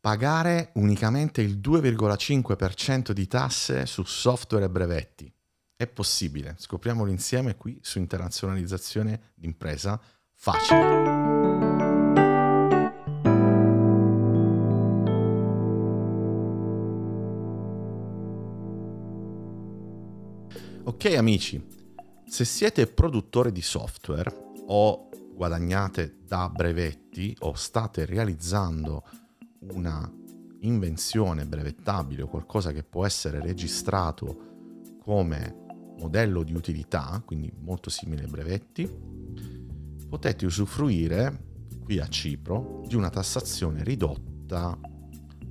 pagare unicamente il 2,5% di tasse su software e brevetti. È possibile, scopriamolo insieme qui su internazionalizzazione d'impresa facile. Ok amici, se siete produttori di software o guadagnate da brevetti o state realizzando una invenzione brevettabile o qualcosa che può essere registrato come modello di utilità, quindi molto simile ai brevetti, potete usufruire qui a Cipro di una tassazione ridotta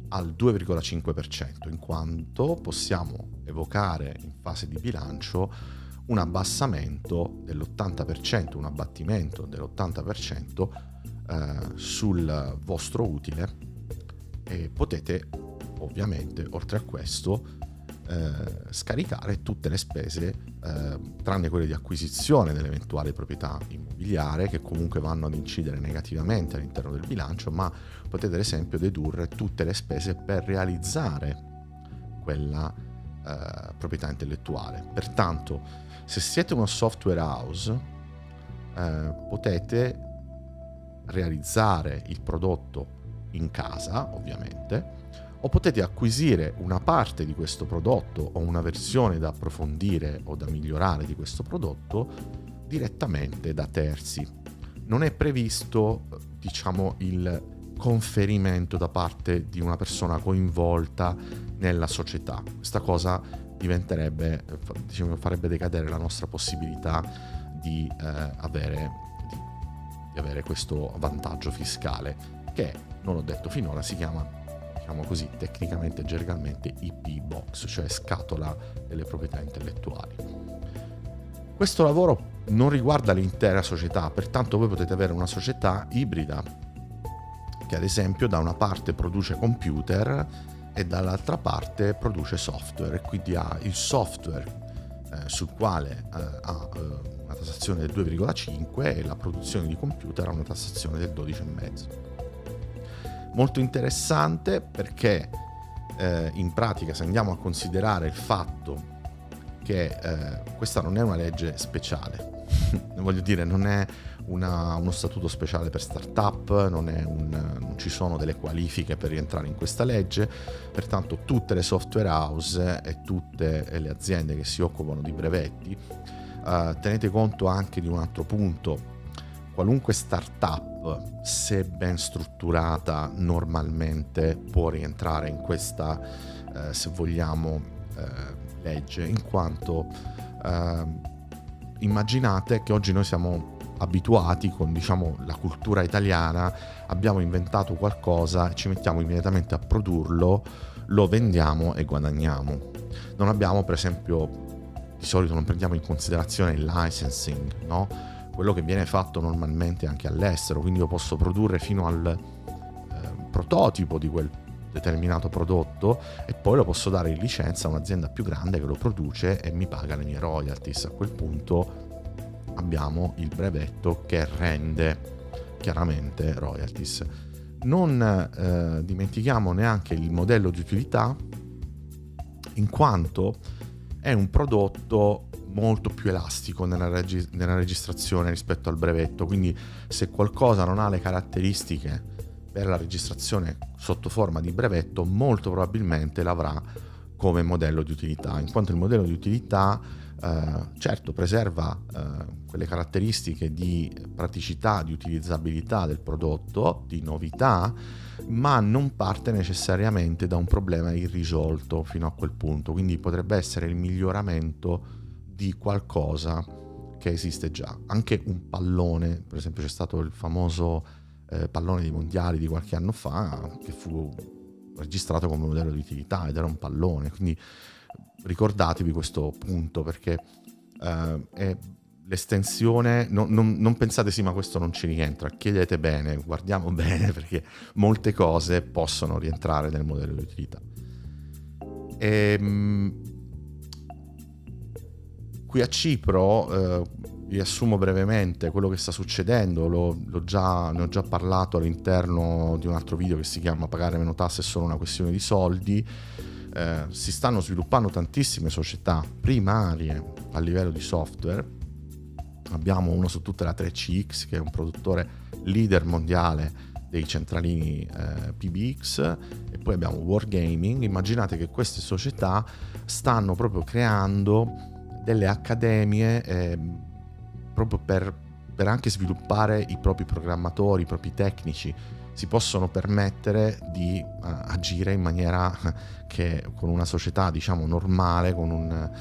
al 2,5%, in quanto possiamo evocare in fase di bilancio un abbassamento dell'80%, un abbattimento dell'80% eh, sul vostro utile e potete ovviamente oltre a questo eh, scaricare tutte le spese eh, tranne quelle di acquisizione dell'eventuale proprietà immobiliare che comunque vanno ad incidere negativamente all'interno del bilancio ma potete ad esempio dedurre tutte le spese per realizzare quella eh, proprietà intellettuale. Pertanto se siete uno software house eh, potete realizzare il prodotto in casa, ovviamente, o potete acquisire una parte di questo prodotto o una versione da approfondire o da migliorare di questo prodotto direttamente da terzi. Non è previsto, diciamo, il conferimento da parte di una persona coinvolta nella società. Questa cosa diventerebbe, diciamo, farebbe decadere la nostra possibilità di, eh, avere, di, di avere questo vantaggio fiscale, che non l'ho detto finora, si chiama, diciamo così, tecnicamente, gergalmente IP box, cioè scatola delle proprietà intellettuali. Questo lavoro non riguarda l'intera società, pertanto voi potete avere una società ibrida che ad esempio da una parte produce computer e dall'altra parte produce software e quindi ha il software eh, sul quale eh, ha eh, una tassazione del 2,5 e la produzione di computer ha una tassazione del 12,5 molto interessante perché eh, in pratica se andiamo a considerare il fatto che eh, questa non è una legge speciale, voglio dire non è una, uno statuto speciale per startup, non, un, non, ci sono delle qualifiche per rientrare in questa legge, pertanto tutte le software house e tutte le aziende che si occupano di brevetti, eh, tenete conto anche di un altro punto, qualunque startup se ben strutturata, normalmente può rientrare in questa, eh, se vogliamo, eh, legge, in quanto eh, immaginate che oggi noi siamo abituati con diciamo, la cultura italiana, abbiamo inventato qualcosa, ci mettiamo immediatamente a produrlo, lo vendiamo e guadagniamo. Non abbiamo per esempio, di solito non prendiamo in considerazione il licensing, no? Quello che viene fatto normalmente anche all'estero, quindi io posso produrre fino al eh, prototipo di quel determinato prodotto e poi lo posso dare in licenza a un'azienda più grande che lo produce e mi paga le mie royalties. A quel punto abbiamo il brevetto che rende chiaramente royalties. Non eh, dimentichiamo neanche il modello di utilità in quanto è un prodotto molto più elastico nella, regi- nella registrazione rispetto al brevetto, quindi se qualcosa non ha le caratteristiche per la registrazione sotto forma di brevetto, molto probabilmente l'avrà come modello di utilità, in quanto il modello di utilità eh, certo preserva eh, quelle caratteristiche di praticità, di utilizzabilità del prodotto, di novità, ma non parte necessariamente da un problema irrisolto fino a quel punto, quindi potrebbe essere il miglioramento di qualcosa che esiste già. Anche un pallone, per esempio c'è stato il famoso eh, pallone dei mondiali di qualche anno fa che fu registrato come modello di utilità ed era un pallone, quindi ricordatevi questo punto perché eh, è l'estensione, no, non, non, pensate sì ma questo non ci rientra, chiedete bene, guardiamo bene perché molte cose possono rientrare nel modello di utilità. E, ehm, Qui a Cipro, eh, riassumo brevemente quello che sta succedendo, l'ho, l'ho già, ne ho già parlato all'interno di un altro video che si chiama Pagare meno tasse è solo una questione di soldi. Eh, si stanno sviluppando tantissime società primarie a livello di software. Abbiamo uno su tutte la 3CX che è un produttore leader mondiale dei centralini eh, PBX e poi abbiamo Wargaming. Immaginate che queste società stanno proprio creando delle accademie eh, proprio per, per anche sviluppare i propri programmatori, i propri tecnici si possono permettere di uh, agire in maniera che con una società diciamo normale, con un,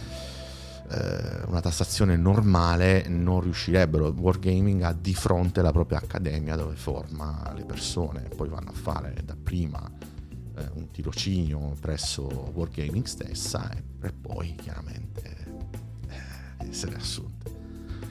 uh, una tassazione normale non riuscirebbero. Wargaming ha di fronte la propria accademia dove forma le persone, poi vanno a fare dapprima uh, un tirocinio presso Wargaming stessa e, e poi chiaramente essere assunte.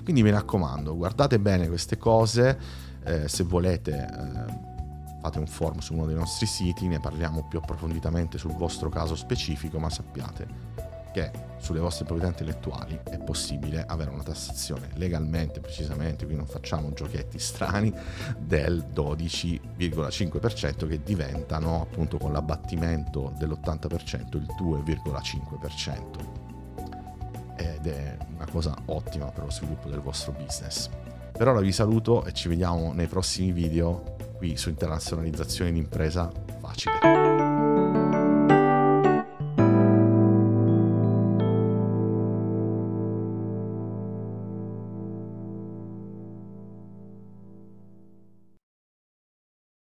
Quindi mi raccomando, guardate bene queste cose, eh, se volete eh, fate un form su uno dei nostri siti, ne parliamo più approfonditamente sul vostro caso specifico, ma sappiate che sulle vostre proprietà intellettuali è possibile avere una tassazione legalmente, precisamente, qui non facciamo giochetti strani, del 12,5% che diventano appunto con l'abbattimento dell'80% il 2,5% ed è una cosa ottima per lo sviluppo del vostro business. Per ora vi saluto e ci vediamo nei prossimi video qui su internazionalizzazione d'impresa facile.